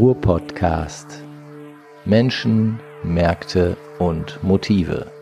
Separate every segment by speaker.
Speaker 1: Ruhr-Podcast. Menschen, Märkte und Motive.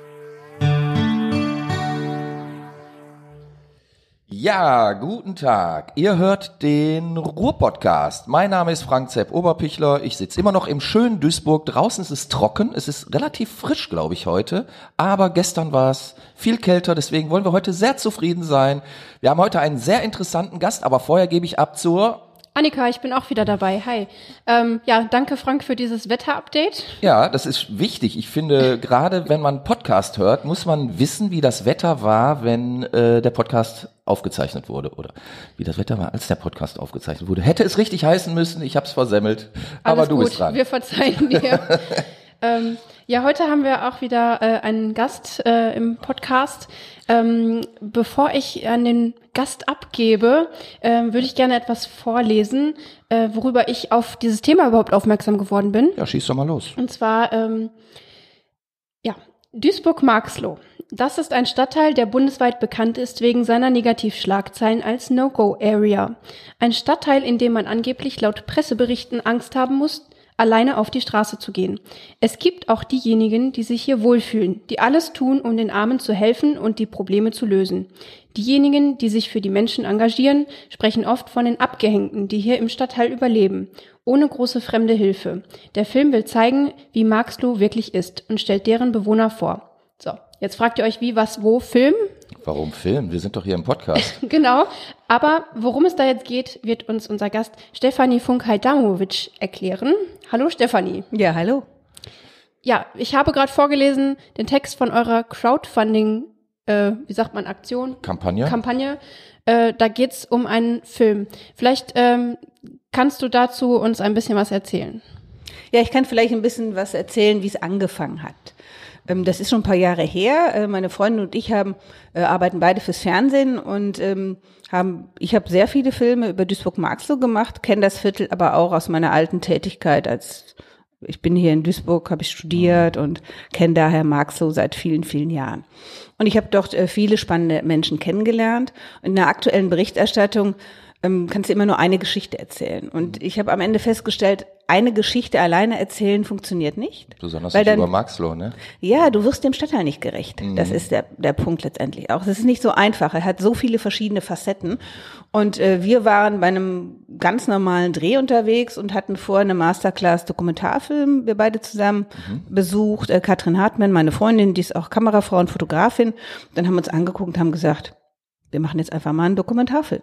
Speaker 1: Ja, guten Tag. Ihr hört den Ruhr-Podcast. Mein Name ist Frank Zepp Oberpichler. Ich sitze immer noch im schönen Duisburg. Draußen ist es trocken. Es ist relativ frisch, glaube ich, heute. Aber gestern war es viel kälter. Deswegen wollen wir heute sehr zufrieden sein. Wir haben heute einen sehr interessanten Gast. Aber vorher gebe ich ab zur
Speaker 2: Annika, ich bin auch wieder dabei. Hi. Ähm, ja, danke Frank für dieses Wetter-Update.
Speaker 1: Ja, das ist wichtig. Ich finde, gerade wenn man Podcast hört, muss man wissen, wie das Wetter war, wenn äh, der Podcast aufgezeichnet wurde oder wie das Wetter war, als der Podcast aufgezeichnet wurde. Hätte es richtig heißen müssen, ich habe es versemmelt,
Speaker 2: Alles
Speaker 1: aber du
Speaker 2: gut.
Speaker 1: bist dran.
Speaker 2: Wir verzeihen dir. ähm, ja, heute haben wir auch wieder äh, einen Gast äh, im Podcast. Ähm, bevor ich an den Gast abgebe, äh, würde ich gerne etwas vorlesen, äh, worüber ich auf dieses Thema überhaupt aufmerksam geworden bin.
Speaker 1: Ja, schieß doch mal los.
Speaker 2: Und zwar, ähm, ja, Duisburg-Marxloh. Das ist ein Stadtteil, der bundesweit bekannt ist wegen seiner Negativschlagzeilen als No-Go-Area. Ein Stadtteil, in dem man angeblich laut Presseberichten Angst haben muss, alleine auf die Straße zu gehen. Es gibt auch diejenigen, die sich hier wohlfühlen, die alles tun, um den Armen zu helfen und die Probleme zu lösen. Diejenigen, die sich für die Menschen engagieren, sprechen oft von den Abgehängten, die hier im Stadtteil überleben, ohne große fremde Hilfe. Der Film will zeigen, wie Marxloh wirklich ist und stellt deren Bewohner vor. So, jetzt fragt ihr euch, wie, was, wo, Film?
Speaker 1: Warum Film? Wir sind doch hier im Podcast.
Speaker 2: Genau. Aber worum es da jetzt geht, wird uns unser Gast Stefanie Funk-Hajdamovic erklären. Hallo Stefanie.
Speaker 3: Ja, hallo.
Speaker 2: Ja, ich habe gerade vorgelesen den Text von eurer Crowdfunding, äh, wie sagt man, Aktion?
Speaker 1: Kampagne?
Speaker 2: Kampagne. Äh, da geht's um einen Film. Vielleicht ähm, kannst du dazu uns ein bisschen was erzählen.
Speaker 3: Ja, ich kann vielleicht ein bisschen was erzählen, wie es angefangen hat. Ähm, das ist schon ein paar Jahre her. Äh, meine Freundin und ich haben äh, arbeiten beide fürs Fernsehen und ähm, haben ich habe sehr viele Filme über Duisburg-Marxloh gemacht, kenne das Viertel aber auch aus meiner alten Tätigkeit als ich bin hier in Duisburg, habe ich studiert und kenne daher Marxloh seit vielen, vielen Jahren. Und ich habe dort äh, viele spannende Menschen kennengelernt. In der aktuellen Berichterstattung ähm, kannst du immer nur eine Geschichte erzählen. Und ich habe am Ende festgestellt, eine Geschichte alleine erzählen funktioniert nicht.
Speaker 1: Besonders
Speaker 3: weil dann,
Speaker 1: über Maxloh, ne?
Speaker 3: Ja, du wirst dem Stadtteil nicht gerecht. Das ist der, der Punkt letztendlich auch. Es ist nicht so einfach. Er hat so viele verschiedene Facetten. Und äh, wir waren bei einem ganz normalen Dreh unterwegs und hatten vor eine Masterclass Dokumentarfilm, wir beide zusammen besucht. Äh, Katrin Hartmann, meine Freundin, die ist auch Kamerafrau und Fotografin. Dann haben wir uns angeguckt und haben gesagt, wir machen jetzt einfach mal einen Dokumentarfilm.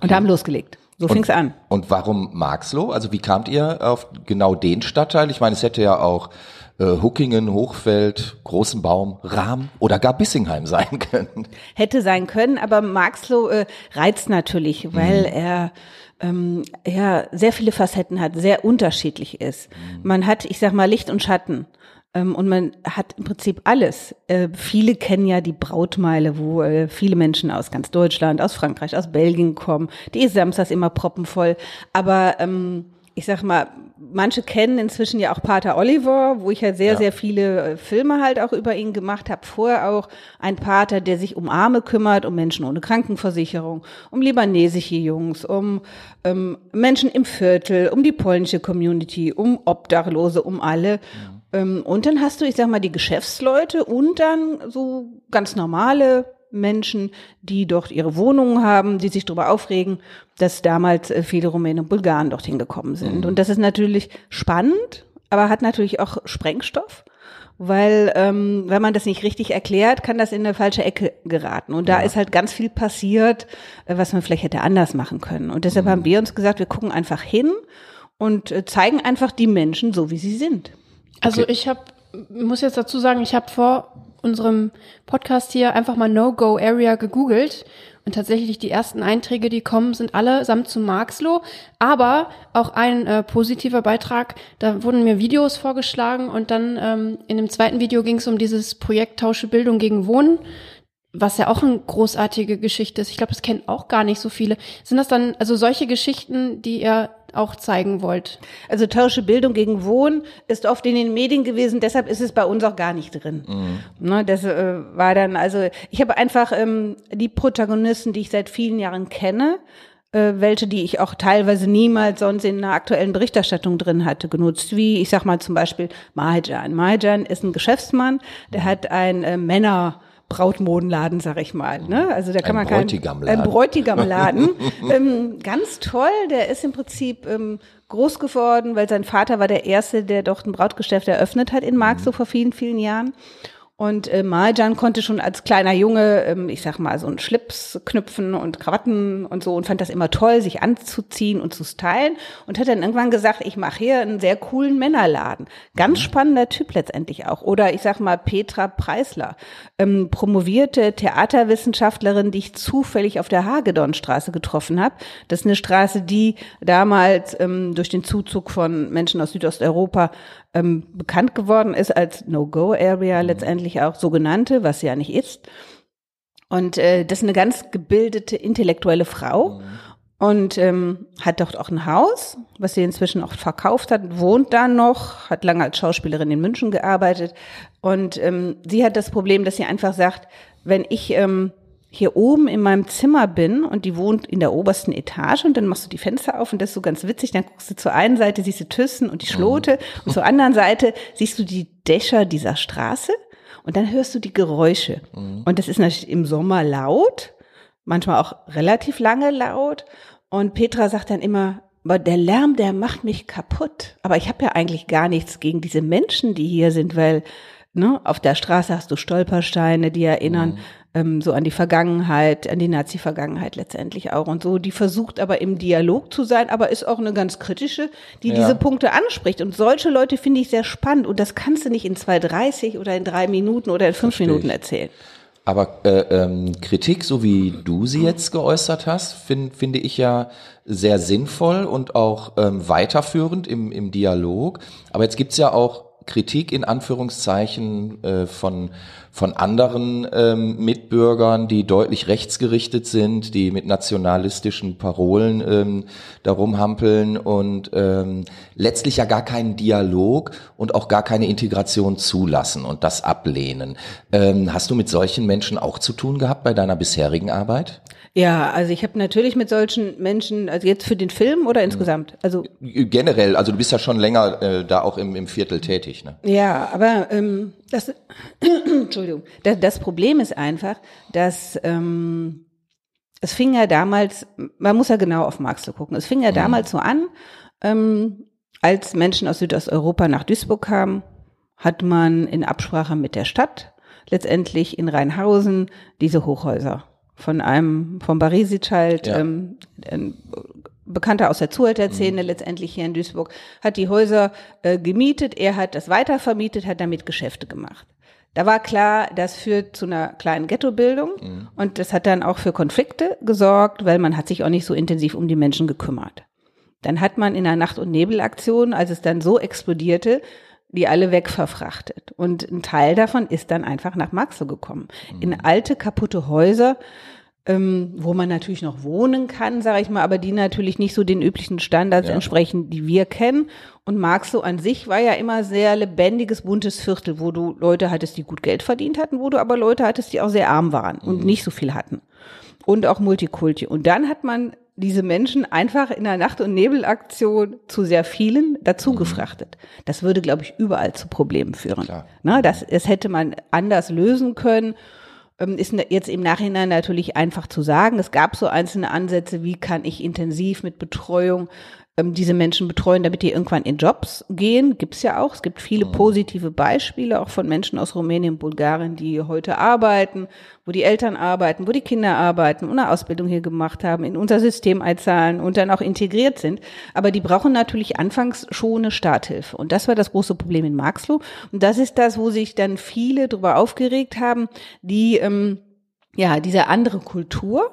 Speaker 3: Und haben losgelegt. So fing's an.
Speaker 1: Und warum Marxloh? Also wie kamt ihr auf genau den Stadtteil? Ich meine, es hätte ja auch äh, Huckingen, Hochfeld, Großen Baum, Rahm oder gar Bissingheim sein können.
Speaker 3: hätte sein können, aber Marxloh äh, reizt natürlich, weil er ähm, ja sehr viele Facetten hat, sehr unterschiedlich ist. Man hat, ich sag mal, Licht und Schatten. Ähm, und man hat im Prinzip alles. Äh, viele kennen ja die Brautmeile, wo äh, viele Menschen aus ganz Deutschland, aus Frankreich, aus Belgien kommen. Die ist samstags immer proppenvoll. Aber ähm, ich sag mal, manche kennen inzwischen ja auch Pater Oliver, wo ich ja sehr,
Speaker 1: Ja.
Speaker 3: sehr viele äh, Filme halt auch über ihn gemacht habe. Vorher auch ein Pater, der sich um Arme kümmert, um Menschen ohne Krankenversicherung, um libanesische Jungs, um ähm, Menschen im Viertel, um die polnische Community, um Obdachlose, um alle. Ähm, und dann hast du, ich sag mal, die Geschäftsleute und dann so ganz normale Menschen, die dort ihre Wohnungen haben, die sich darüber aufregen, dass damals äh, viele Rumänen und Bulgaren dorthin gekommen sind. Und das ist natürlich spannend, aber hat natürlich auch Sprengstoff. Weil ähm, wenn man das nicht richtig erklärt, kann das in eine falsche Ecke geraten. Und da ist halt ganz viel passiert, äh, was man vielleicht hätte anders machen können. Und deshalb haben wir uns gesagt, wir gucken einfach hin und äh, zeigen einfach die Menschen so, wie sie sind.
Speaker 2: Also
Speaker 1: Okay.
Speaker 2: ich habe, muss jetzt dazu sagen, ich habe vor unserem Podcast hier einfach mal No-Go-Area gegoogelt. Und tatsächlich die ersten Einträge, die kommen, sind allesamt zu Marxloh, aber auch ein äh, positiver Beitrag, da wurden mir Videos vorgeschlagen. Und dann ähm, in dem zweiten Video ging es um dieses Projekt Tausche Bildung gegen Wohnen, was ja auch eine großartige Geschichte ist. Ich glaube, das kennen auch gar nicht so viele. Sind das dann also solche Geschichten, die ihr auch zeigen wollt?
Speaker 3: Also Tausche Bildung gegen Wohnen ist oft in den Medien gewesen, deshalb ist es bei uns auch gar nicht drin. Ne, das äh, war dann, also ich habe einfach ähm, die Protagonisten, die ich seit vielen Jahren kenne, äh, welche, die ich auch teilweise niemals sonst in einer aktuellen Berichterstattung drin hatte, genutzt. Wie, ich sag mal zum Beispiel Mahajan. Mahajan ist ein Geschäftsmann, der hat ein äh, Männer Brautmodenladen, sag ich mal. Ne? Also da kann
Speaker 1: Ein
Speaker 3: man kein
Speaker 1: Bräutigamladen.
Speaker 3: ein Bräutigamladen. ähm, ganz toll. Der ist im Prinzip ähm, groß geworden, weil sein Vater war der erste, der dort ein Brautgeschäft eröffnet hat in Marx so vor vielen vielen Jahren. Und äh, Marjan konnte schon als kleiner Junge, ähm, ich sag mal, so einen Schlips knüpfen und Krawatten und so und fand das immer toll, sich anzuziehen und zu stylen und hat dann irgendwann gesagt, ich mache hier einen sehr coolen Männerladen. Ganz spannender Typ letztendlich auch. Oder ich sag mal Petra Preisler, ähm, promovierte Theaterwissenschaftlerin, die ich zufällig auf der Hagedornstraße getroffen habe. Das ist eine Straße, die damals ähm, durch den Zuzug von Menschen aus Südosteuropa ähm, bekannt geworden ist als No-Go-Area letztendlich auch sogenannte, was sie ja nicht ist. Und äh, das ist eine ganz gebildete, intellektuelle Frau und ähm, hat dort auch ein Haus, was sie inzwischen auch verkauft hat, wohnt da noch, hat lange als Schauspielerin in München gearbeitet. Und ähm, sie hat das Problem, dass sie einfach sagt, wenn ich ähm, hier oben in meinem Zimmer bin und die wohnt in der obersten Etage und dann machst du die Fenster auf und das ist so ganz witzig, dann guckst du zur einen Seite, siehst du Thyssen und die Schlote und zur anderen Seite siehst du die Dächer dieser Straße und dann hörst du die Geräusche. Und das ist natürlich im Sommer laut, manchmal auch relativ lange laut. Und Petra sagt dann immer, aber der Lärm, der macht mich kaputt. Aber ich habe ja eigentlich gar nichts gegen diese Menschen, die hier sind, weil ne, auf der Straße hast du Stolpersteine, die erinnern ähm, so an die Vergangenheit, an die Nazi-Vergangenheit letztendlich auch und so. Die versucht aber im Dialog zu sein, aber ist auch eine ganz kritische, die
Speaker 1: Ja.
Speaker 3: diese Punkte anspricht. Und solche Leute finde ich sehr spannend. Und das kannst du nicht in 2,30 oder in drei Minuten oder in fünf
Speaker 1: Verstehe
Speaker 3: Minuten erzählen.
Speaker 1: Aber äh, ähm, Kritik, so wie du sie jetzt geäußert hast, find, finde ich ja sehr sinnvoll und auch ähm, weiterführend im, im Dialog. Aber jetzt gibt's ja auch Kritik in Anführungszeichen äh, von, von anderen ähm, Mitbürgern, die deutlich rechtsgerichtet sind, die mit nationalistischen Parolen ähm, darum hampeln und ähm, letztlich ja gar keinen Dialog und auch gar keine Integration zulassen und das ablehnen. Ähm, hast du mit solchen Menschen auch zu tun gehabt bei deiner bisherigen Arbeit?
Speaker 3: Ja, also ich habe natürlich mit solchen Menschen, also jetzt für den Film oder insgesamt, also
Speaker 1: Generell, also du bist ja schon länger äh, da auch im, im Viertel tätig, ne?
Speaker 3: Ja, aber ähm, das, Entschuldigung, das, das Problem ist einfach, dass ähm, es fing ja damals, man muss ja genau auf Marx gucken, es fing ja damals so an, ähm, als Menschen aus Südosteuropa nach Duisburg kamen, hat man in Absprache mit der Stadt letztendlich in Rheinhausen diese Hochhäuser von einem, von Barisic halt,
Speaker 1: Ja.
Speaker 3: ähm, Bekannter aus der Zuhälterszene letztendlich hier in Duisburg, hat die Häuser äh, gemietet, er hat das weitervermietet, hat damit Geschäfte gemacht. Da war klar, das führt zu einer kleinen Ghettobildung und das hat dann auch für Konflikte gesorgt, weil man hat sich auch nicht so intensiv um die Menschen gekümmert. Dann hat man in einer Nacht- und Nebelaktion, als es dann so explodierte, die alle wegverfrachtet. Und ein Teil davon ist dann einfach nach Maxo gekommen. In alte, kaputte Häuser, ähm, wo man natürlich noch wohnen kann, sage ich mal, aber die natürlich nicht so den üblichen Standards
Speaker 1: Ja.
Speaker 3: entsprechen, die wir kennen. Und Marxloh an sich war ja immer sehr lebendiges, buntes Viertel, wo du Leute hattest, die gut Geld verdient hatten, wo du aber Leute hattest, die auch sehr arm waren und nicht so viel hatten. Und auch Multikulti. Und dann hat man diese Menschen einfach in einer Nacht- und Nebelaktion zu sehr vielen dazu gefrachtet. Das würde, glaube ich, überall zu Problemen führen.
Speaker 1: Klar.
Speaker 3: Na, das, das hätte man anders lösen können. Ähm, Ist jetzt im Nachhinein natürlich einfach zu sagen. Es gab so einzelne Ansätze, wie kann ich intensiv mit Betreuung ähm, diese Menschen betreuen, damit die irgendwann in Jobs gehen. Gibt's ja auch. Es gibt viele positive Beispiele, auch von Menschen aus Rumänien, Bulgarien, die heute arbeiten, wo die Eltern arbeiten, wo die Kinder arbeiten und eine Ausbildung hier gemacht haben, in unser System einzahlen und dann auch integriert sind. Aber die brauchen natürlich anfangs schon eine Starthilfe. Und das war das große Problem in Marxloh. Und das ist das, wo sich dann viele darüber aufgeregt haben, die ähm, ja diese andere Kultur,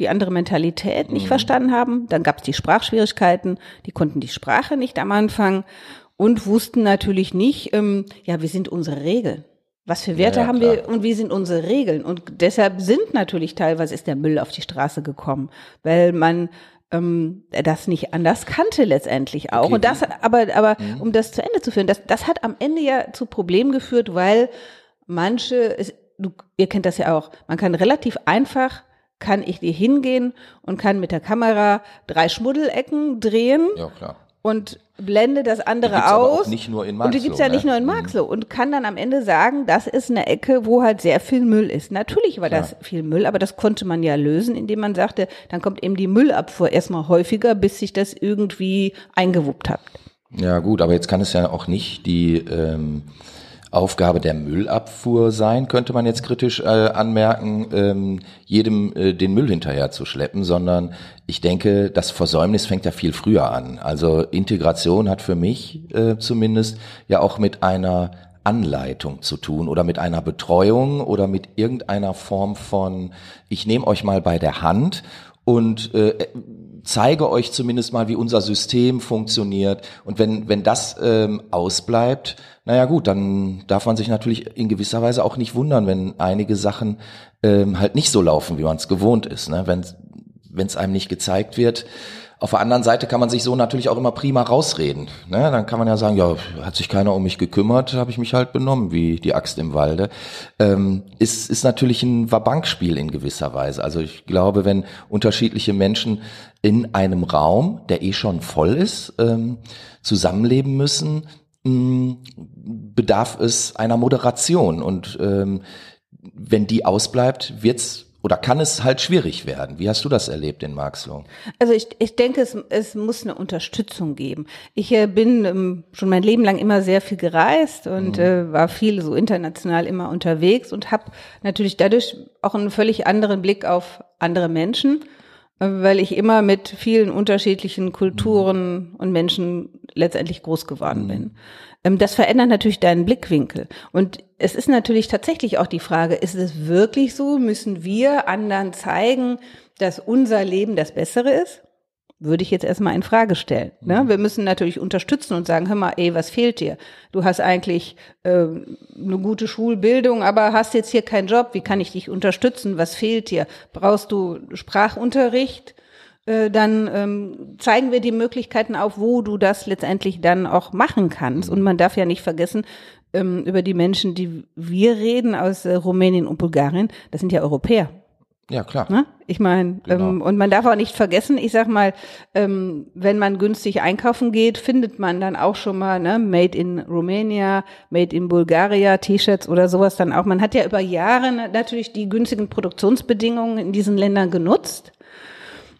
Speaker 3: die andere Mentalität nicht verstanden haben. Dann gab es die Sprachschwierigkeiten, die konnten die Sprache nicht am Anfang und wussten natürlich nicht, ähm, ja, wie sind unsere Regeln? Was für Werte
Speaker 1: Ja, ja,
Speaker 3: haben wir und wie sind unsere Regeln? Und deshalb sind natürlich teilweise ist der Müll auf die Straße gekommen, weil man ähm, das nicht anders kannte letztendlich auch.
Speaker 1: Okay,
Speaker 3: und das, aber, aber
Speaker 1: Mhm.
Speaker 3: um das zu Ende zu führen, das, das hat am Ende ja zu Problemen geführt, weil manche, es, du, ihr kennt das ja auch, man kann relativ einfach kann ich die hingehen und kann mit der Kamera drei Schmuddelecken drehen.
Speaker 1: Ja, klar.
Speaker 3: Und blende das andere
Speaker 1: Die
Speaker 3: aus.
Speaker 1: nicht nur in
Speaker 3: und die
Speaker 1: Marxloh,
Speaker 3: gibt's ja
Speaker 1: ne?
Speaker 3: nicht nur in
Speaker 1: Mhm.
Speaker 3: Marxloh. Und kann dann am Ende sagen, das ist eine Ecke, wo halt sehr viel Müll ist. Natürlich war das viel Müll, aber das konnte man ja lösen, indem man sagte, dann kommt eben die Müllabfuhr erstmal häufiger, bis sich das irgendwie eingewuppt hat.
Speaker 1: Ja gut, aber jetzt kann es ja auch nicht die ähm, Aufgabe der Müllabfuhr sein, könnte man jetzt kritisch äh, anmerken, ähm, jedem äh, den Müll hinterher zu schleppen, sondern ich denke, das Versäumnis fängt ja viel früher an. Also Integration hat für mich äh, zumindest ja auch mit einer Anleitung zu tun oder mit einer Betreuung oder mit irgendeiner Form von, ich nehme euch mal bei der Hand und äh, zeige euch zumindest mal, wie unser System funktioniert. Und wenn, wenn das ähm, ausbleibt, naja gut, dann darf man sich natürlich in gewisser Weise auch nicht wundern, wenn einige Sachen ähm, halt nicht so laufen, wie man es gewohnt ist. Ne? Wenn es einem nicht gezeigt wird. Auf der anderen Seite kann man sich so natürlich auch immer prima rausreden. Ne? Dann kann man ja sagen, ja, hat sich keiner um mich gekümmert, habe ich mich halt benommen wie die Axt im Walde. Ähm, ist, ist natürlich ein Wabankspiel in gewisser Weise. Also ich glaube, wenn unterschiedliche Menschen in einem Raum, der eh schon voll ist, ähm, zusammenleben müssen, bedarf es einer Moderation. Und ähm, wenn die ausbleibt, wird's oder kann es halt schwierig werden. Wie hast du das erlebt in Marxloh?
Speaker 3: Also ich, ich denke, es, es muss eine Unterstützung geben. Ich äh, bin ähm, schon mein Leben lang immer sehr viel gereist und äh, war viel so international immer unterwegs und habe natürlich dadurch auch einen völlig anderen Blick auf andere Menschen, weil ich immer mit vielen unterschiedlichen Kulturen und Menschen letztendlich groß geworden bin. Ähm, das verändert natürlich deinen Blickwinkel. Und es ist natürlich tatsächlich auch die Frage, ist es wirklich so? Müssen wir anderen zeigen, dass unser Leben das Bessere ist? Würde ich jetzt erstmal in Frage stellen. Ne? Wir müssen natürlich unterstützen und sagen, hör mal, ey, was fehlt dir? Du hast eigentlich äh, eine gute Schulbildung, aber hast jetzt hier keinen Job. Wie kann ich dich unterstützen? Was fehlt dir? Brauchst du Sprachunterricht? Äh, dann ähm, zeigen wir die Möglichkeiten auf, wo du das letztendlich dann auch machen kannst. Und man darf ja nicht vergessen, ähm, über die Menschen, die wir reden aus äh, Rumänien und Bulgarien, das sind ja Europäer.
Speaker 1: Ja, klar.
Speaker 3: Ne? Ich meine,
Speaker 1: Genau.
Speaker 3: ähm, und man darf auch nicht vergessen, ich sag mal, ähm, wenn man günstig einkaufen geht, findet man dann auch schon mal ne, Made in Romania, Made in Bulgaria, T-Shirts oder sowas dann auch. Man hat ja über Jahre na- natürlich die günstigen Produktionsbedingungen in diesen Ländern genutzt.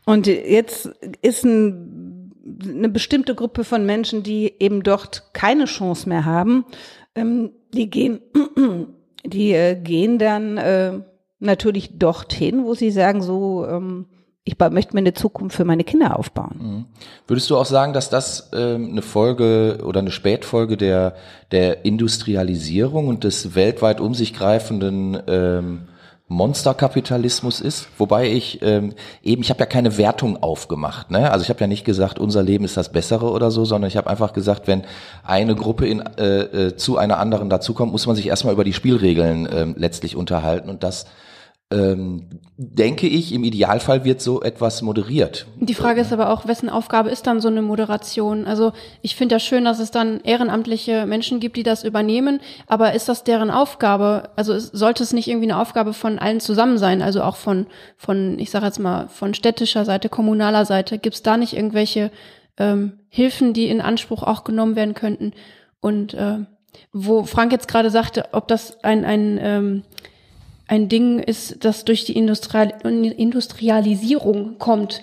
Speaker 3: Und jetzt ist ein, eine bestimmte Gruppe von Menschen, die eben dort keine Chance mehr haben, ähm, die gehen, die äh, gehen dann äh, natürlich dorthin, wo sie sagen, so, ähm, ich möchte mir eine Zukunft für meine Kinder aufbauen.
Speaker 1: Würdest du auch sagen, dass das ähm, eine Folge oder eine Spätfolge der, der Industrialisierung und des weltweit um sich greifenden ähm, Monsterkapitalismus ist, wobei ich ähm, eben, ich habe ja keine Wertung aufgemacht, ne? Also ich habe ja nicht gesagt, unser Leben ist das Bessere oder so, sondern ich habe einfach gesagt, wenn eine Gruppe in, äh, äh, zu einer anderen dazukommt, muss man sich erstmal über die Spielregeln ähm, letztlich unterhalten und das ähm, denke ich, im Idealfall wird so etwas moderiert.
Speaker 2: Die Frage ist aber auch, wessen Aufgabe ist dann so eine Moderation? Also ich finde ja schön, dass es dann ehrenamtliche Menschen gibt, die das übernehmen, aber ist das deren Aufgabe? Also es, sollte es nicht irgendwie eine Aufgabe von allen zusammen sein? Also auch von, von ich sage jetzt mal, von städtischer Seite, kommunaler Seite? Gibt es da nicht irgendwelche ähm, Hilfen, die in Anspruch auch genommen werden könnten? Und äh, wo Frank jetzt gerade sagte, ob das ein, ein ähm, ein Ding ist, das durch die Industrial Industrialisierung kommt.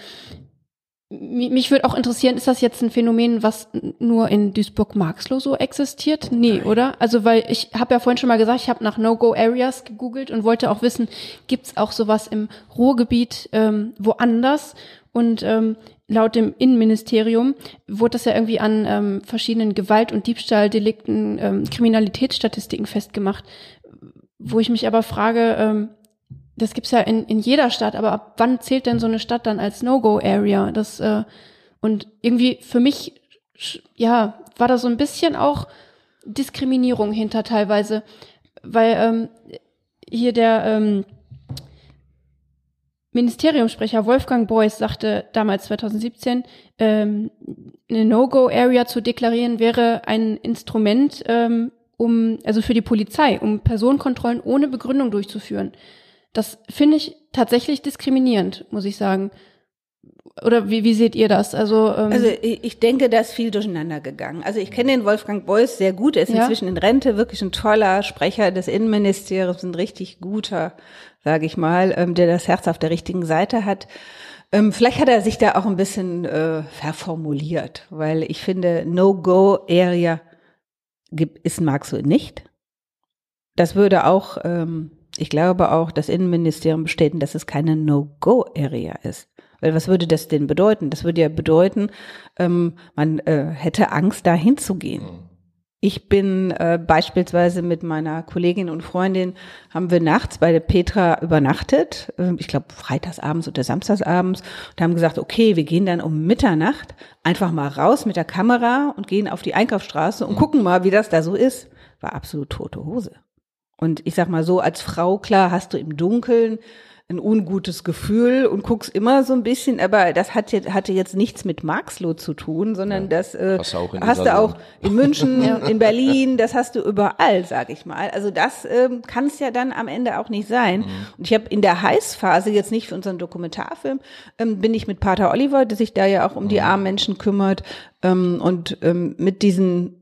Speaker 2: Mi- Mich würde auch interessieren, ist das jetzt ein Phänomen, was nur in Duisburg-Marxloh so existiert? Nee, oder? Also, weil ich habe ja vorhin schon mal gesagt, ich habe nach No-Go-Areas gegoogelt und wollte auch wissen, gibt's auch sowas im Ruhrgebiet ähm, woanders? Und ähm, laut dem Innenministerium wurde das ja irgendwie an ähm, verschiedenen Gewalt- und Diebstahldelikten, ähm, Kriminalitätsstatistiken festgemacht wo ich mich aber frage, ähm, das gibt's ja in, in jeder Stadt, aber ab wann zählt denn so eine Stadt dann als No-Go-Area? Das äh, und irgendwie für mich, ja, war da so ein bisschen auch Diskriminierung hinter teilweise, weil ähm, hier der ähm, Ministeriumssprecher Wolfgang Beuys sagte damals 2017, ähm, eine No-Go-Area zu deklarieren wäre ein Instrument, ähm, um, also für die Polizei, um Personenkontrollen ohne Begründung durchzuführen. Das finde ich tatsächlich diskriminierend, muss ich sagen. Oder wie, wie seht ihr das? Also, ähm,
Speaker 3: Also ich denke, da ist viel durcheinander gegangen. Also ich kenne den Wolfgang Beuys sehr gut. Er ist
Speaker 2: Ja.
Speaker 3: inzwischen in Rente, wirklich ein toller Sprecher des Innenministeriums, ein richtig guter, sage ich mal, ähm, der das Herz auf der richtigen Seite hat. Ähm, vielleicht hat er sich da auch ein bisschen äh, verformuliert, weil ich finde, No-Go-Area ist Marxo nicht. Das würde auch, ähm, ich glaube auch, das Innenministerium bestätigen, dass es keine No-Go-Area ist. Weil was würde das denn bedeuten? Das würde ja bedeuten, ähm, man äh, hätte Angst, da hinzugehen. Ich bin äh, beispielsweise mit meiner Kollegin und Freundin, haben wir nachts bei der Petra übernachtet, äh, ich glaube freitagsabends oder samstagsabends, und haben gesagt, okay, wir gehen dann um Mitternacht einfach mal raus mit der Kamera und gehen auf die Einkaufsstraße und gucken mal, wie das da so ist. War absolut tote Hose. Und ich sag mal so, als Frau, klar, hast du im Dunkeln ein ungutes Gefühl und guckst immer so ein bisschen, aber das hat jetzt, hatte jetzt nichts mit Marxloh zu tun, sondern das äh,
Speaker 1: Hast du auch
Speaker 3: hast du in München, in Berlin, das hast du überall, sag ich mal. Also das ähm, kann es ja dann am Ende auch nicht sein.
Speaker 1: Mhm.
Speaker 3: Und ich habe in der Heißphase, jetzt nicht für unseren Dokumentarfilm, ähm, bin ich mit Pater Oliver, der sich da ja auch um
Speaker 1: Mhm.
Speaker 3: die armen Menschen kümmert ähm, und ähm, mit diesen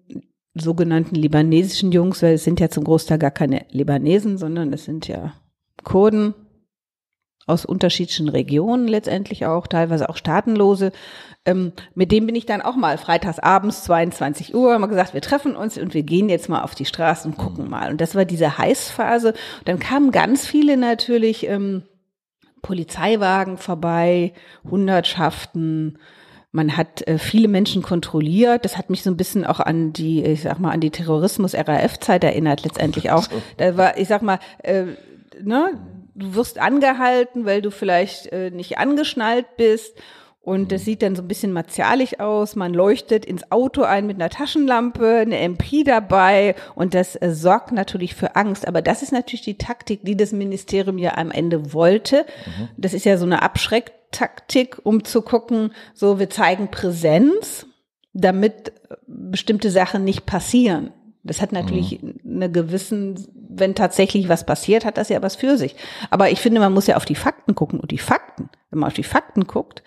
Speaker 3: sogenannten libanesischen Jungs, weil es sind ja zum Großteil gar keine Libanesen, sondern es sind ja Kurden aus unterschiedlichen Regionen letztendlich auch, teilweise auch Staatenlose. Ähm, mit dem bin ich dann auch mal freitags abends, 22 Uhr, haben wir gesagt, wir treffen uns und wir gehen jetzt mal auf die Straße und gucken mal. Und das war diese Heißphase. Und dann kamen ganz viele natürlich ähm, Polizeiwagen vorbei, Hundertschaften, man hat äh, viele Menschen kontrolliert. Das hat mich so ein bisschen auch an die, ich sag mal, an die Terrorismus-RAF-Zeit erinnert letztendlich auch. Da war, ich sag mal, äh, ne, du wirst angehalten, weil du vielleicht äh, nicht angeschnallt bist. Und das sieht dann so ein bisschen martialisch aus. Man leuchtet ins Auto ein mit einer Taschenlampe, eine MP dabei und das äh, sorgt natürlich für Angst. Aber das ist natürlich die Taktik, die das Ministerium ja am Ende wollte. Das ist ja so eine Abschrecktaktik, um zu gucken, so wir zeigen Präsenz, damit äh, bestimmte Sachen nicht passieren. Das hat natürlich eine gewissen, wenn tatsächlich was passiert, hat das ja was für sich. Aber ich finde, man muss ja auf die Fakten gucken. Und die Fakten, wenn man auf die Fakten guckt,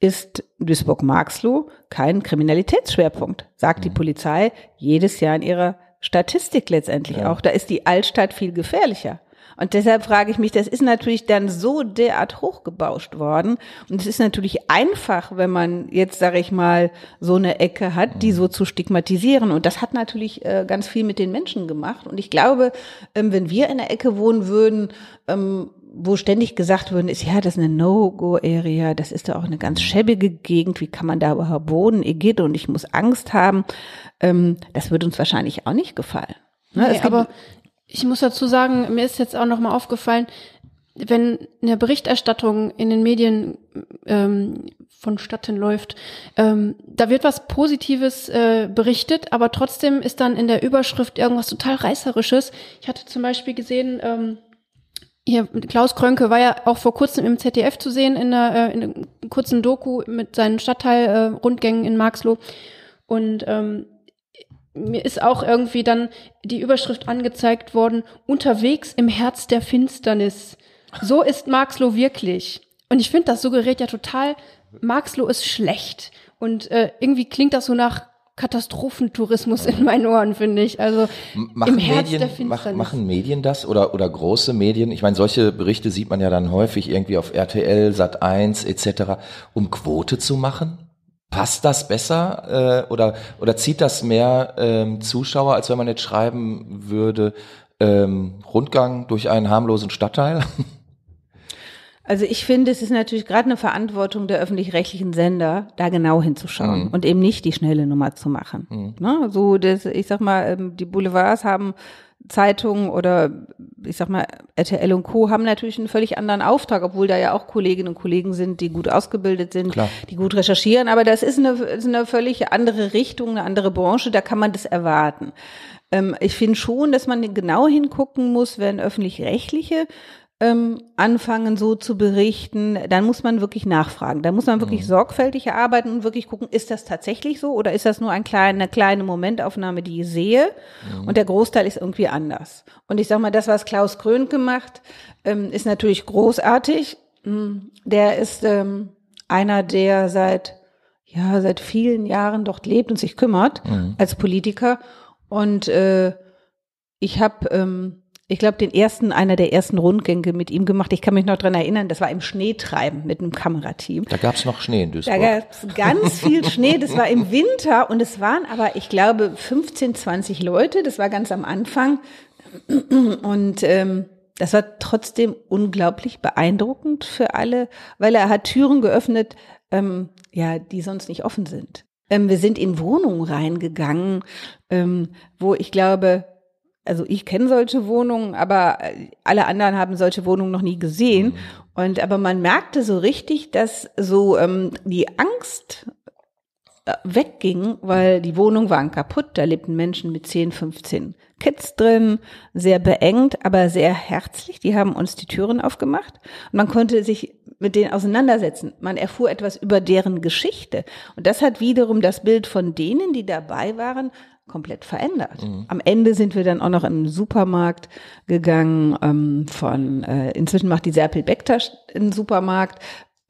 Speaker 3: ist Duisburg-Marxloh kein Kriminalitätsschwerpunkt, sagt die Polizei jedes Jahr in ihrer Statistik letztendlich auch. Da ist die Altstadt viel gefährlicher. Und deshalb frage ich mich, das ist natürlich dann so derart hochgebauscht worden. Und es ist natürlich einfach, wenn man jetzt, sage ich mal, so eine Ecke hat, die so zu stigmatisieren. Und das hat natürlich äh, ganz viel mit den Menschen gemacht. Und ich glaube, ähm, wenn wir in der Ecke wohnen würden, ähm, wo ständig gesagt würden, ist ja, das ist eine No-Go-Area, das ist ja auch eine ganz schäbige Gegend, wie kann man da überhaupt wohnen, Igitt, und ich muss Angst haben, ähm, das würde uns wahrscheinlich auch nicht gefallen. Ne?
Speaker 2: Nee, aber ich muss dazu sagen, mir ist jetzt auch noch mal aufgefallen, wenn eine Berichterstattung in den Medien ähm, vonstatten läuft, ähm, da wird was Positives äh, berichtet, aber trotzdem ist dann in der Überschrift irgendwas total reißerisches. Ich hatte zum Beispiel gesehen, ähm, hier Klaus Krönke war ja auch vor kurzem im ZDF zu sehen in einer, äh, in einem kurzen Doku mit seinen Stadtteil-Rundgängen äh, in Marxloh und ähm, mir ist auch irgendwie dann die Überschrift angezeigt worden, unterwegs im Herz der Finsternis. So ist Marxloh wirklich. Und ich finde, das suggeriert ja total, Marxloh ist schlecht. Und äh, irgendwie klingt das so nach Katastrophentourismus in meinen Ohren, finde ich. Also
Speaker 1: Machen
Speaker 2: im Herz
Speaker 1: Medien,
Speaker 2: der Finsternis.
Speaker 1: machen Medien das oder, oder große Medien? Ich meine, solche Berichte sieht man ja dann häufig irgendwie auf RTL, Sat 1 etc., um Quote zu machen. Passt das besser äh, oder, oder zieht das mehr ähm, Zuschauer, als wenn man jetzt schreiben würde, ähm, Rundgang durch einen harmlosen Stadtteil?
Speaker 3: Also ich finde, es ist natürlich gerade eine Verantwortung der öffentlich-rechtlichen Sender, da genau hinzuschauen und eben nicht die schnelle Nummer zu machen. Ne? So, das, ich sag mal, ähm, die Boulevards haben Zeitungen oder ich sag mal, RTL und Co. haben natürlich einen völlig anderen Auftrag, obwohl da ja auch Kolleginnen und Kollegen sind, die gut ausgebildet sind,
Speaker 1: Klar.
Speaker 3: die gut recherchieren, aber das ist eine, ist eine völlig andere Richtung, eine andere Branche, da kann man das erwarten. Ähm, ich finde schon, dass man genau hingucken muss, wenn öffentlich-rechtliche ähm, anfangen, so zu berichten, dann muss man wirklich nachfragen. Da muss man wirklich mhm. sorgfältig arbeiten und wirklich gucken, ist das tatsächlich so oder ist das nur ein kleine, eine kleine Momentaufnahme, die ich sehe mhm. und der Großteil ist irgendwie anders. Und ich sag mal, das, was Klaus Krön gemacht, ähm, ist natürlich großartig. Mm, der ist ähm, einer, der seit ja seit vielen Jahren dort lebt und sich kümmert mhm. als Politiker. Und äh, ich habe ähm, ich glaube, den ersten, einer der ersten Rundgänge mit ihm gemacht. Ich kann mich noch dran erinnern, das war im Schneetreiben mit einem Kamerateam.
Speaker 1: Da gab es noch Schnee in Duisburg.
Speaker 3: Da gab es ganz viel Schnee. Das war im Winter und es waren aber, ich glaube, 15, 20 Leute. Das war ganz am Anfang. Und ähm, das war trotzdem unglaublich beeindruckend für alle, weil er hat Türen geöffnet, ähm, ja, die sonst nicht offen sind. Ähm, wir sind in Wohnungen reingegangen, ähm, wo ich glaube, also ich kenne solche Wohnungen, aber äh, alle anderen haben solche Wohnungen noch nie gesehen. Mhm. Und aber man merkte so richtig, dass so ähm, die Angst äh, wegging, weil die Wohnungen waren kaputt, da lebten Menschen mit 10, 15 Kids drin, sehr beengt, aber sehr herzlich. Die haben uns die Türen aufgemacht und man konnte sich mit denen auseinandersetzen. Man erfuhr etwas über deren Geschichte. Und das hat wiederum das Bild von denen, die dabei waren, komplett verändert. Mhm. Am Ende sind wir dann auch noch in den Supermarkt gegangen ähm, von, äh, inzwischen macht die Serpil Bekter einen Supermarkt,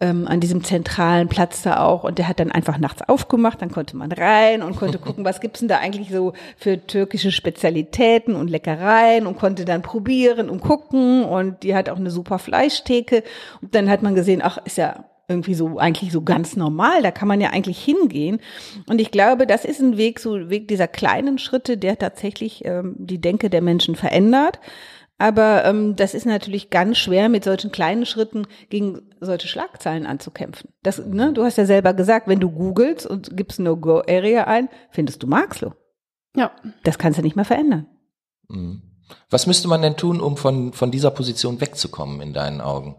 Speaker 3: ähm, an diesem zentralen Platz da auch und der hat dann einfach nachts aufgemacht, dann konnte man rein und konnte gucken, was gibt's denn da eigentlich so für türkische Spezialitäten und Leckereien und konnte dann probieren und gucken und die hat auch eine super Fleischtheke und dann hat man gesehen, ach, ist ja irgendwie so eigentlich so ganz normal. Da kann man ja eigentlich hingehen. Und ich glaube, das ist ein Weg, so ein Weg dieser kleinen Schritte, der tatsächlich ähm, die Denke der Menschen verändert. Aber ähm, das ist natürlich ganz schwer, mit solchen kleinen Schritten gegen solche Schlagzeilen anzukämpfen. Das, ne, du hast ja selber gesagt, wenn du googelst und gibst No-Go-Area ein, findest du Marxloh. Ja. Das kannst du nicht mehr verändern.
Speaker 1: Mhm. Was müsste man denn tun, um von, von dieser Position wegzukommen in deinen Augen?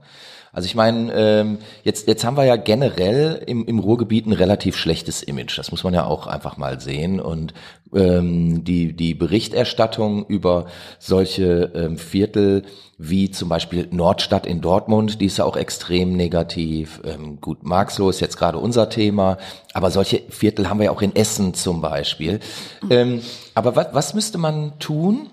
Speaker 1: Also ich meine, ähm, jetzt, jetzt haben wir ja generell im, im Ruhrgebiet ein relativ schlechtes Image. Das muss man ja auch einfach mal sehen. Und ähm, die, die Berichterstattung über solche ähm, Viertel wie zum Beispiel Nordstadt in Dortmund, die ist ja auch extrem negativ. Ähm, gut, Marxloh ist jetzt gerade unser Thema, aber solche Viertel haben wir ja auch in Essen zum Beispiel. Ähm, aber was, was müsste man tun,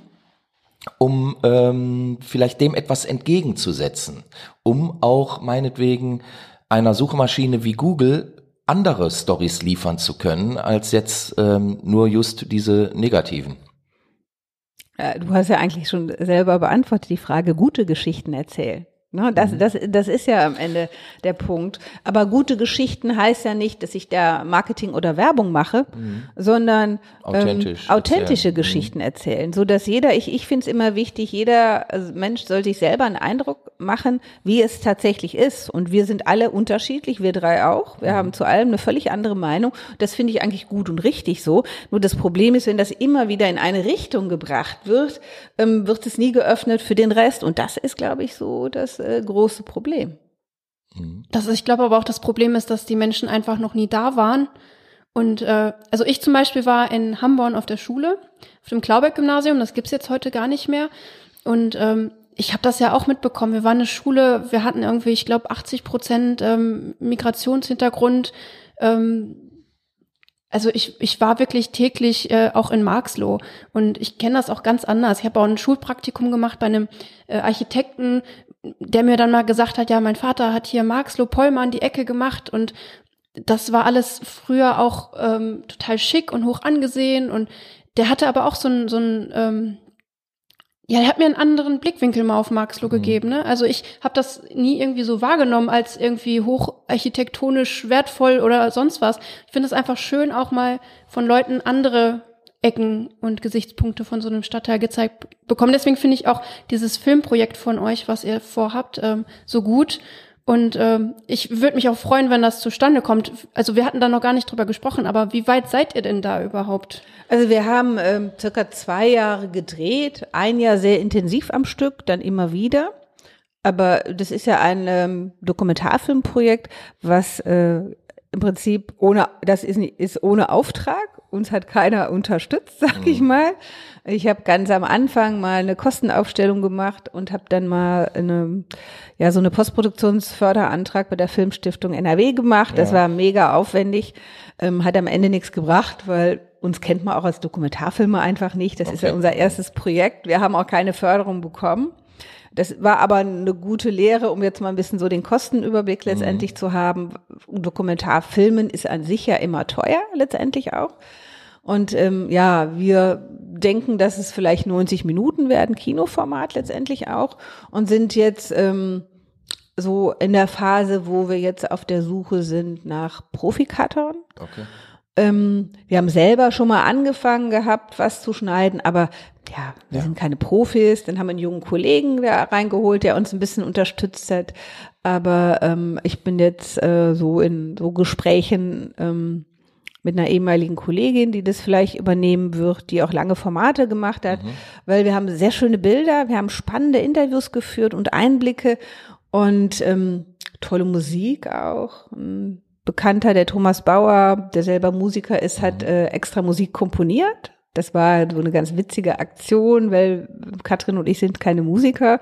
Speaker 1: um ähm, vielleicht dem etwas entgegenzusetzen, um auch meinetwegen einer Suchmaschine wie Google andere Stories liefern zu können, als jetzt ähm, nur just diese negativen.
Speaker 3: Du hast ja eigentlich schon selber beantwortet die Frage, gute Geschichten erzählen. Ne, das, mhm. das, das ist ja am Ende der Punkt. Aber gute Geschichten heißt ja nicht, dass ich da Marketing oder Werbung mache, mhm. sondern Authentisch ähm, authentische erzählen. Mhm. Geschichten erzählen, so dass jeder, ich, ich finde es immer wichtig, jeder also Mensch soll sich selber einen Eindruck machen, wie es tatsächlich ist. Und wir sind alle unterschiedlich, wir drei auch. Wir mhm. haben zu allem eine völlig andere Meinung. Das finde ich eigentlich gut und richtig so. Nur das Problem ist, wenn das immer wieder in eine Richtung gebracht wird, ähm, wird es nie geöffnet für den Rest. Und das ist, glaube ich, so, dass äh, große Problem.
Speaker 2: Mhm. Das, ich glaube aber auch, das Problem ist, dass die Menschen einfach noch nie da waren. Und äh, also ich zum Beispiel war in Hamborn auf der Schule, auf dem Klaubeck-Gymnasium, das gibt's jetzt heute gar nicht mehr. Und ähm, ich habe das ja auch mitbekommen. Wir waren eine Schule, wir hatten irgendwie, ich glaube, 80 Prozent ähm, Migrationshintergrund. Ähm, also ich, ich war wirklich täglich äh, auch in Marxloh und ich kenne das auch ganz anders. Ich habe auch ein Schulpraktikum gemacht bei einem äh, Architekten, der mir dann mal gesagt hat, ja, mein Vater hat hier Marxloh Polmer an die Ecke gemacht und das war alles früher auch ähm, total schick und hoch angesehen und der hatte aber auch so ein, so ein ähm, ja, er hat mir einen anderen Blickwinkel mal auf Marxloh mhm. gegeben. Ne? Also ich habe das nie irgendwie so wahrgenommen als irgendwie hocharchitektonisch wertvoll oder sonst was. Ich finde es einfach schön, auch mal von Leuten andere Ecken und Gesichtspunkte von so einem Stadtteil gezeigt bekommen. Deswegen finde ich auch dieses Filmprojekt von euch, was ihr vorhabt, ähm, so gut. Und ähm, ich würde mich auch freuen, wenn das zustande kommt. Also wir hatten da noch gar nicht drüber gesprochen, aber wie weit seid ihr denn da überhaupt?
Speaker 3: Also wir haben ähm, circa zwei Jahre gedreht, ein Jahr sehr intensiv am Stück, dann immer wieder. Aber das ist ja ein ähm, Dokumentarfilmprojekt, was äh, im Prinzip ohne, das ist, ist ohne Auftrag. Uns hat keiner unterstützt, sag ich mal. Ich habe ganz am Anfang mal eine Kostenaufstellung gemacht und habe dann mal eine, ja, so eine Postproduktionsförderantrag bei der Filmstiftung NRW gemacht. Das
Speaker 1: Ja.
Speaker 3: war mega aufwendig, ähm, hat am Ende nichts gebracht, weil uns kennt man auch als Dokumentarfilmer einfach nicht. Das ist ja
Speaker 1: Okay.
Speaker 3: unser erstes Projekt. Wir haben auch keine Förderung bekommen. Das war aber eine gute Lehre, um jetzt mal ein bisschen so den Kostenüberblick letztendlich zu haben. Dokumentarfilmen ist an sich ja immer teuer, letztendlich auch. Und ähm, ja, wir denken, dass es vielleicht 90 Minuten werden, Kinoformat letztendlich auch, und sind jetzt ähm, so in der Phase, wo wir jetzt auf der Suche sind nach Profikattern.
Speaker 1: Okay.
Speaker 3: Ähm, wir haben selber schon mal angefangen gehabt, was zu schneiden, aber ja, wir
Speaker 1: Ja.
Speaker 3: sind keine Profis. Dann haben wir einen jungen Kollegen da reingeholt, der uns ein bisschen unterstützt hat. Aber ähm, ich bin jetzt äh, so in so Gesprächen ähm, mit einer ehemaligen Kollegin, die das vielleicht übernehmen wird, die auch lange Formate gemacht hat, weil wir haben sehr schöne Bilder, wir haben spannende Interviews geführt und Einblicke und ähm, tolle Musik auch. Ein Bekannter, der Thomas Bauer, der selber Musiker ist, hat äh, extra Musik komponiert. Das war so eine ganz witzige Aktion, weil Katrin und ich sind keine Musiker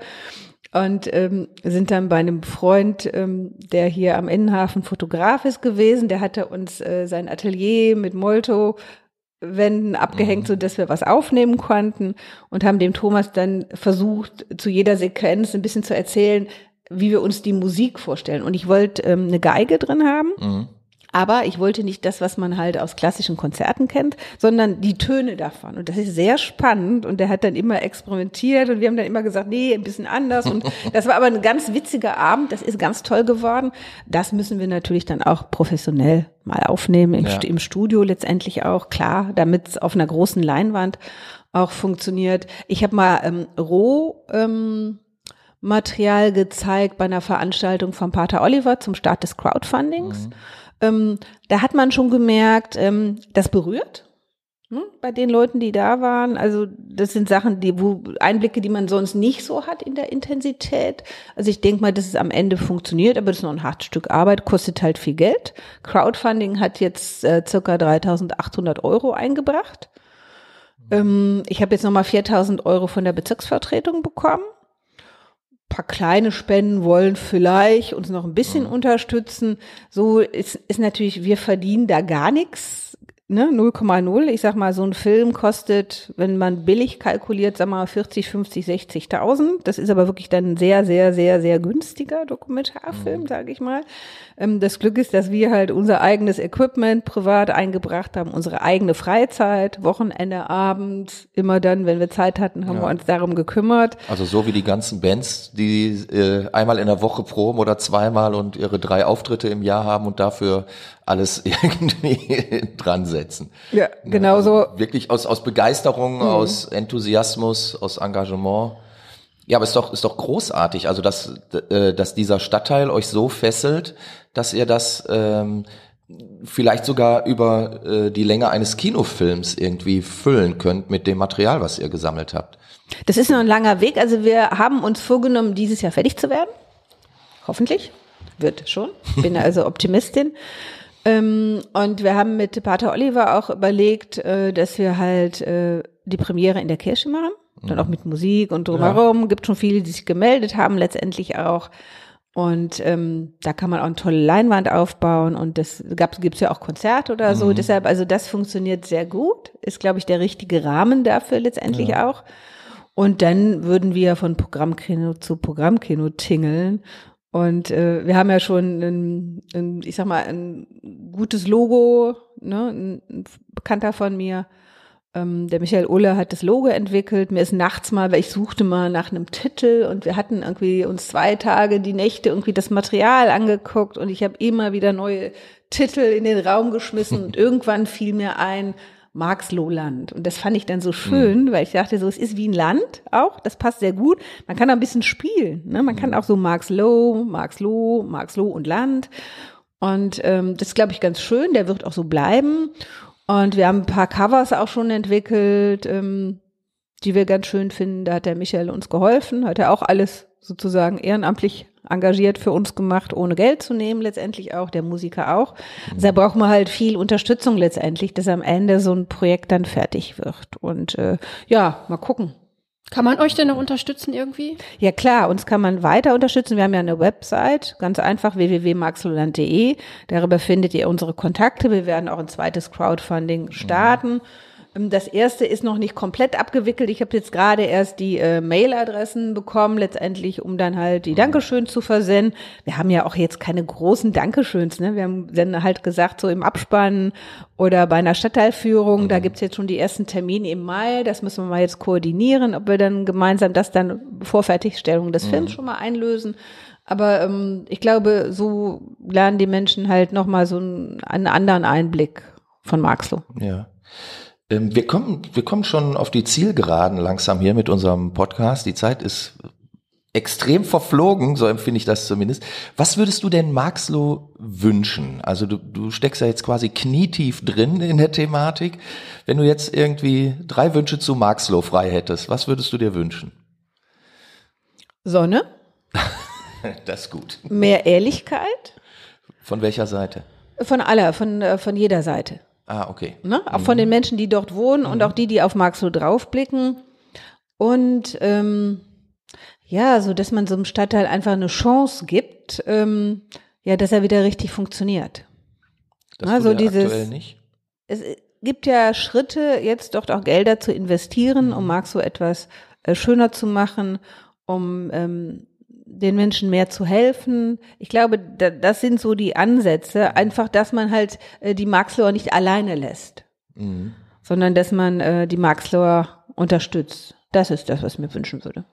Speaker 3: und ähm, sind dann bei einem Freund, ähm, der hier am Innenhafen Fotograf ist gewesen. Der hatte uns äh, sein Atelier mit Molto Wänden abgehängt, so dass wir was aufnehmen konnten und haben dem Thomas dann versucht, zu jeder Sequenz ein bisschen zu erzählen, wie wir uns die Musik vorstellen. Und ich wollte ähm, eine Geige drin haben.
Speaker 1: Mhm.
Speaker 3: Aber ich wollte nicht das, was man halt aus klassischen Konzerten kennt, sondern die Töne davon. Und das ist sehr spannend. Und der hat dann immer experimentiert und wir haben dann immer gesagt, nee, ein bisschen anders. Und das war aber ein ganz witziger Abend. Das ist ganz toll geworden. Das müssen wir natürlich dann auch professionell mal aufnehmen, im,
Speaker 1: Ja.
Speaker 3: Im Studio letztendlich auch, klar, damit es auf einer großen Leinwand auch funktioniert. Ich habe mal ähm, Roh. Ähm, Material gezeigt bei einer Veranstaltung von Pater Oliver zum Start des Crowdfundings. Ähm, da hat man schon gemerkt, ähm, das berührt ne, bei den Leuten, die da waren. Also das sind Sachen, die wo Einblicke, die man sonst nicht so hat in der Intensität. Also ich denke mal, dass es am Ende funktioniert, aber das ist noch ein hartes Stück Arbeit, kostet halt viel Geld. Crowdfunding hat jetzt äh, circa 3.800 Euro eingebracht. Ähm, ich habe jetzt nochmal 4.000 Euro von der Bezirksvertretung bekommen paar kleine Spenden wollen vielleicht uns noch ein bisschen unterstützen. So ist, ist natürlich, wir verdienen da gar nichts. Ne, 0,0. Ich sag mal, so ein Film kostet, wenn man billig kalkuliert, sag mal 40, 50, 60.000. Das ist aber wirklich dann ein sehr, sehr, sehr, sehr günstiger Dokumentarfilm, sage ich mal. Ähm, das Glück ist, dass wir halt unser eigenes Equipment privat eingebracht haben, unsere eigene Freizeit, Wochenende, Abend, immer dann, wenn wir Zeit hatten, haben
Speaker 1: Ja.
Speaker 3: wir uns darum gekümmert.
Speaker 1: Also so wie die ganzen Bands, die äh, einmal in der Woche proben oder zweimal und ihre drei Auftritte im Jahr haben und dafür alles irgendwie dran setzen.
Speaker 3: Ja, genau so.
Speaker 1: Also wirklich aus, aus Begeisterung, aus Enthusiasmus, aus Engagement. Ja, aber ist doch, ist doch großartig, also dass, äh, dass dieser Stadtteil euch so fesselt, dass ihr das ähm, vielleicht sogar über äh, die Länge eines Kinofilms irgendwie füllen könnt mit dem Material, was ihr gesammelt habt.
Speaker 3: Das ist noch ein langer Weg. Also wir haben uns vorgenommen, dieses Jahr fertig zu werden. Hoffentlich. Wird schon. Bin also Optimistin. Ähm, und wir haben mit Pater Oliver auch überlegt, äh, dass wir halt äh, die Premiere in der Kirche machen. Dann auch mit Musik und drumherum. Gibt schon viele, die sich gemeldet haben, letztendlich auch. Und ähm, da kann man auch eine tolle Leinwand aufbauen und das gab, gibt's ja auch Konzerte oder so. Deshalb, also das funktioniert sehr gut. Ist, glaube ich, der richtige Rahmen dafür letztendlich auch. Und dann würden wir von Programmkino zu Programmkino tingeln. Und äh, wir haben ja schon, ein, ein, ich sag mal, ein gutes Logo, ne? ein, ein Bekannter von mir, ähm, der Michael Ulle hat das Logo entwickelt. Mir ist nachts mal, weil ich suchte mal nach einem Titel und wir hatten irgendwie uns zwei Tage die Nächte irgendwie das Material angeguckt und ich habe immer wieder neue Titel in den Raum geschmissen und irgendwann fiel mir ein, Marxlohland. Und das fand ich dann so schön, weil ich dachte, so, es ist wie ein Land auch, das passt sehr gut. Man kann auch ein bisschen spielen. Ne? Man kann auch so Marxloh, Marxloh, Marxloh und Land. Und ähm, das ist, glaube ich, ganz schön. Der wird auch so bleiben. Und wir haben ein paar Covers auch schon entwickelt, ähm, die wir ganz schön finden. Da hat der Michael uns geholfen, hat er auch alles sozusagen ehrenamtlich engagiert für uns gemacht, ohne Geld zu nehmen, letztendlich auch, der Musiker auch. Also da braucht man halt viel Unterstützung letztendlich, dass am Ende so ein Projekt dann fertig wird. Und äh, ja, mal gucken.
Speaker 2: Kann man euch denn noch unterstützen irgendwie?
Speaker 3: Ja klar, uns kann man weiter unterstützen. Wir haben ja eine Website, ganz einfach www.maxloland.de. Darüber findet ihr unsere Kontakte. Wir werden auch ein zweites Crowdfunding starten. Mhm. Das erste ist noch nicht komplett abgewickelt. Ich habe jetzt gerade erst die äh, Mailadressen bekommen, letztendlich, um dann halt die Dankeschön zu versenden. Wir haben ja auch jetzt keine großen Dankeschöns. Ne? Wir haben dann halt gesagt, so im Abspann oder bei einer Stadtteilführung, mhm. da gibt's jetzt schon die ersten Termine im Mai. Das müssen wir mal jetzt koordinieren, ob wir dann gemeinsam das dann vor Fertigstellung des mhm. Films schon mal einlösen. Aber ähm, ich glaube, so lernen die Menschen halt nochmal so einen, einen anderen Einblick von Marxloh.
Speaker 1: Ja. Ähm, wir kommen, wir kommen schon auf die Zielgeraden langsam hier mit unserem Podcast. Die Zeit ist extrem verflogen, so empfinde ich das zumindest. Was würdest du denn Marxloh wünschen? Also du, du steckst ja jetzt quasi knietief drin in der Thematik. Wenn du jetzt irgendwie drei Wünsche zu Marxloh frei hättest, was würdest du dir wünschen?
Speaker 3: Sonne.
Speaker 1: das ist gut.
Speaker 3: Mehr Ehrlichkeit.
Speaker 1: Von welcher Seite?
Speaker 3: Von aller, von, äh, von jeder Seite.
Speaker 1: Ah, okay.
Speaker 3: Ne? Auch mhm. von den Menschen, die dort wohnen mhm. und auch die, die auf Marxloh draufblicken. Und ähm, ja, so dass man so einem Stadtteil einfach eine Chance gibt, ähm, ja, dass er wieder richtig funktioniert.
Speaker 1: Das also dieses, aktuell nicht.
Speaker 3: Es gibt ja Schritte, jetzt dort auch Gelder zu investieren, mhm. um Marxloh etwas äh, schöner zu machen, um ähm, den Menschen mehr zu helfen. Ich glaube, da, das sind so die Ansätze. Einfach, dass man halt äh, die Marxloher nicht alleine lässt, mhm. sondern dass man äh, die Marxloher unterstützt. Das ist das, was ich mir wünschen würde.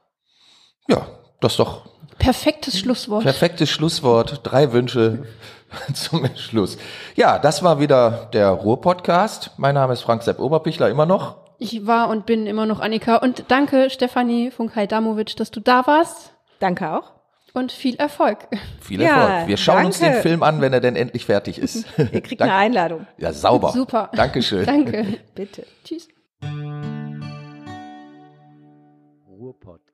Speaker 1: Ja, das ist doch.
Speaker 2: Perfektes Schlusswort.
Speaker 1: Perfektes Schlusswort. Drei Wünsche zum Schluss. Ja, das war wieder der Ruhr-Podcast. Mein Name ist Frank Sepp Oberpichler, immer noch.
Speaker 2: Ich war und bin immer noch Annika. Und danke, Stefanie Funkhai-Damovic, dass du da warst.
Speaker 3: Danke auch.
Speaker 2: Und viel Erfolg.
Speaker 1: Viel Erfolg. Ja, Wir schauen danke. uns den Film an, wenn er denn endlich fertig ist.
Speaker 3: Ihr kriegt eine Einladung.
Speaker 1: Ja, sauber.
Speaker 2: Super.
Speaker 1: Dankeschön.
Speaker 2: Danke.
Speaker 3: Bitte.
Speaker 2: Tschüss.
Speaker 1: Ruhrpott.